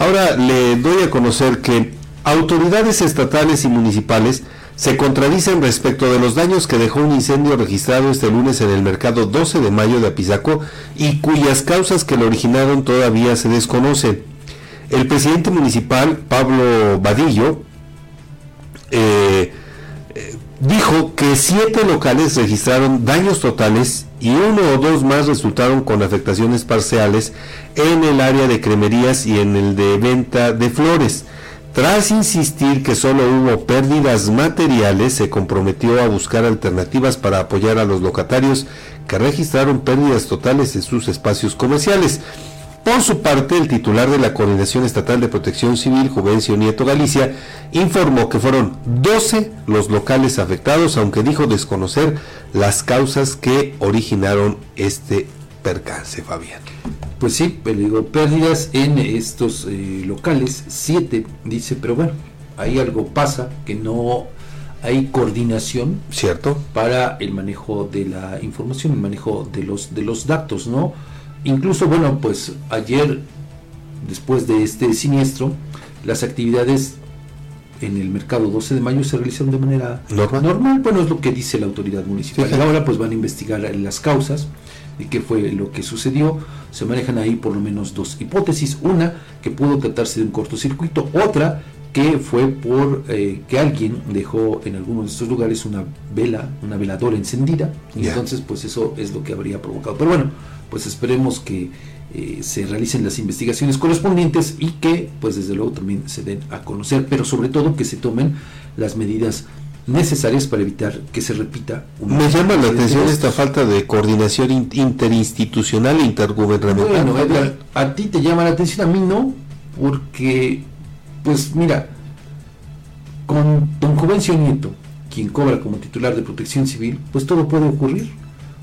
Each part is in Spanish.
Ahora le doy a conocer que autoridades estatales y municipales se contradicen respecto de los daños que dejó un incendio registrado este lunes en el mercado 12 de mayo de Apizaco y cuyas causas que lo originaron todavía se desconocen. El presidente municipal, Pablo Vadillo, eh, eh, dijo que siete locales registraron daños totales y uno o dos más resultaron con afectaciones parciales en el área de cremerías y en el de venta de flores. Tras insistir que solo hubo pérdidas materiales, se comprometió a buscar alternativas para apoyar a los locatarios que registraron pérdidas totales en sus espacios comerciales. Por su parte, el titular de la Coordinación Estatal de Protección Civil, Juvencio Nieto Galicia, informó que fueron 12 los locales afectados, aunque dijo desconocer las causas que originaron este percance, Fabián. Pues sí, pero digo, pérdidas en estos eh, locales, 7, dice, pero bueno, ahí algo pasa que no hay coordinación cierto para el manejo de la información el manejo de los de los datos no Incluso, bueno, pues ayer, después de este siniestro, las actividades en el mercado 12 de mayo se realizaron de manera normal. Bueno, es lo que dice la autoridad municipal. Y ahora pues van a investigar las causas de qué fue lo que sucedió. Se manejan ahí por lo menos dos hipótesis. Una, que pudo tratarse de un cortocircuito. Otra, que fue por eh, que alguien dejó en alguno de estos lugares una vela, una veladora encendida. Y entonces pues eso es lo que habría provocado. Pero bueno, pues esperemos que eh, se realicen las investigaciones correspondientes y que pues desde luego también se den a conocer, pero sobre todo que se tomen las medidas necesarias para evitar que se repita un Me llama la atención esta falta de coordinación interinstitucional e intergubernamental. Bueno, a ti te llama la atención, a mí no, porque pues mira, con don Juvencio Nieto, quien cobra como titular de protección civil, pues todo puede ocurrir.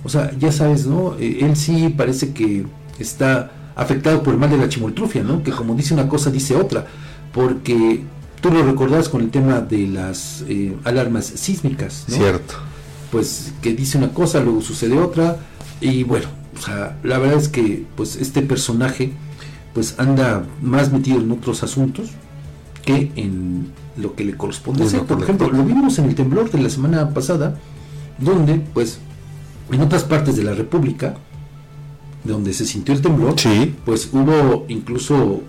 O sea, ya sabes, ¿no? Eh, él sí parece que está afectado por el mal de la chimoltrufia, ¿no? Que como dice una cosa, dice otra. Porque tú lo recordás con el tema de las eh, alarmas sísmicas, ¿no? Cierto. Pues que dice una cosa, luego sucede otra. Y bueno, o sea, la verdad es que pues este personaje pues anda más metido en otros asuntos que en lo que le corresponde hacer. Por ejemplo, lo vimos en el temblor de la semana pasada, donde pues en otras partes de la República, donde se sintió el temblor, pues hubo incluso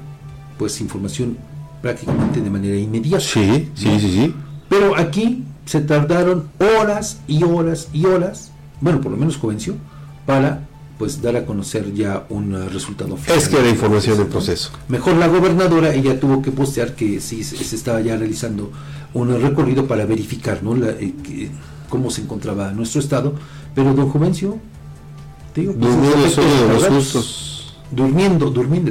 pues información prácticamente de manera inmediata. Sí, sí, sí, sí. Pero aquí se tardaron horas y horas y horas, bueno, por lo menos convenció, para pues dar a conocer ya un resultado final. Es que era información en proceso. Mejor la gobernadora, ella tuvo que postear que sí se estaba ya realizando un recorrido para verificar ¿no? La, eh, cómo se encontraba nuestro estado pero don Juvencio, digo, pues, durmiendo, durmiendo, durmiendo